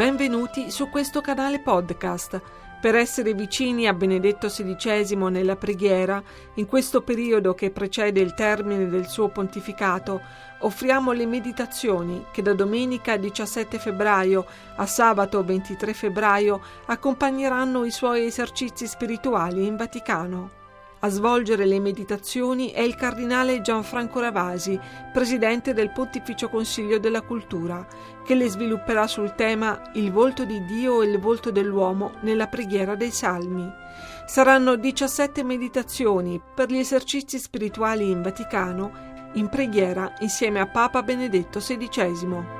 Benvenuti su questo canale podcast. Per essere vicini a Benedetto XVI nella preghiera, in questo periodo che precede il termine del suo pontificato, offriamo le meditazioni che da domenica 17 febbraio a sabato 23 febbraio accompagneranno i suoi esercizi spirituali in Vaticano. A svolgere le meditazioni è il cardinale Gianfranco Ravasi, presidente del Pontificio Consiglio della Cultura, che le svilupperà sul tema Il volto di Dio e il volto dell'uomo nella preghiera dei Salmi. Saranno 17 meditazioni per gli esercizi spirituali in Vaticano, in preghiera insieme a Papa Benedetto XVI.